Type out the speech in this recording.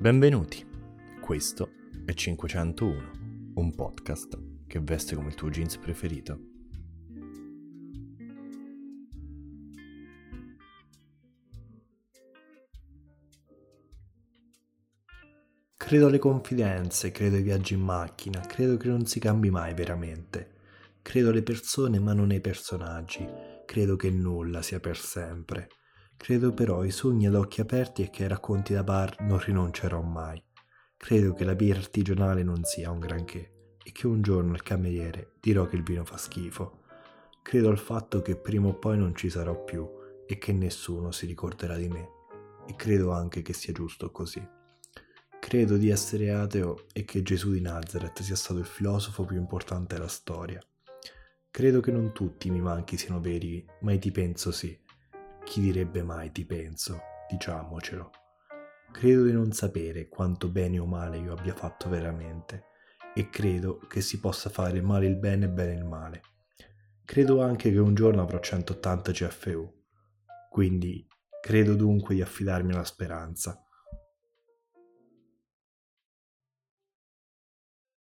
Benvenuti, questo è 501, un podcast che veste come il tuo jeans preferito. Credo alle confidenze, credo ai viaggi in macchina, credo che non si cambi mai veramente. Credo alle persone ma non ai personaggi, credo che nulla sia per sempre. Credo però ai sogni ad occhi aperti e che ai racconti da bar non rinuncerò mai. Credo che la birra artigianale non sia un granché e che un giorno al cameriere dirò che il vino fa schifo. Credo al fatto che prima o poi non ci sarò più e che nessuno si ricorderà di me. E credo anche che sia giusto così. Credo di essere ateo e che Gesù di Nazareth sia stato il filosofo più importante della storia. Credo che non tutti i miei manchi siano veri, ma i ti penso sì chi direbbe mai ti penso, diciamocelo. Credo di non sapere quanto bene o male io abbia fatto veramente e credo che si possa fare male il bene e bene il male. Credo anche che un giorno avrò 180 CFU, quindi credo dunque di affidarmi alla speranza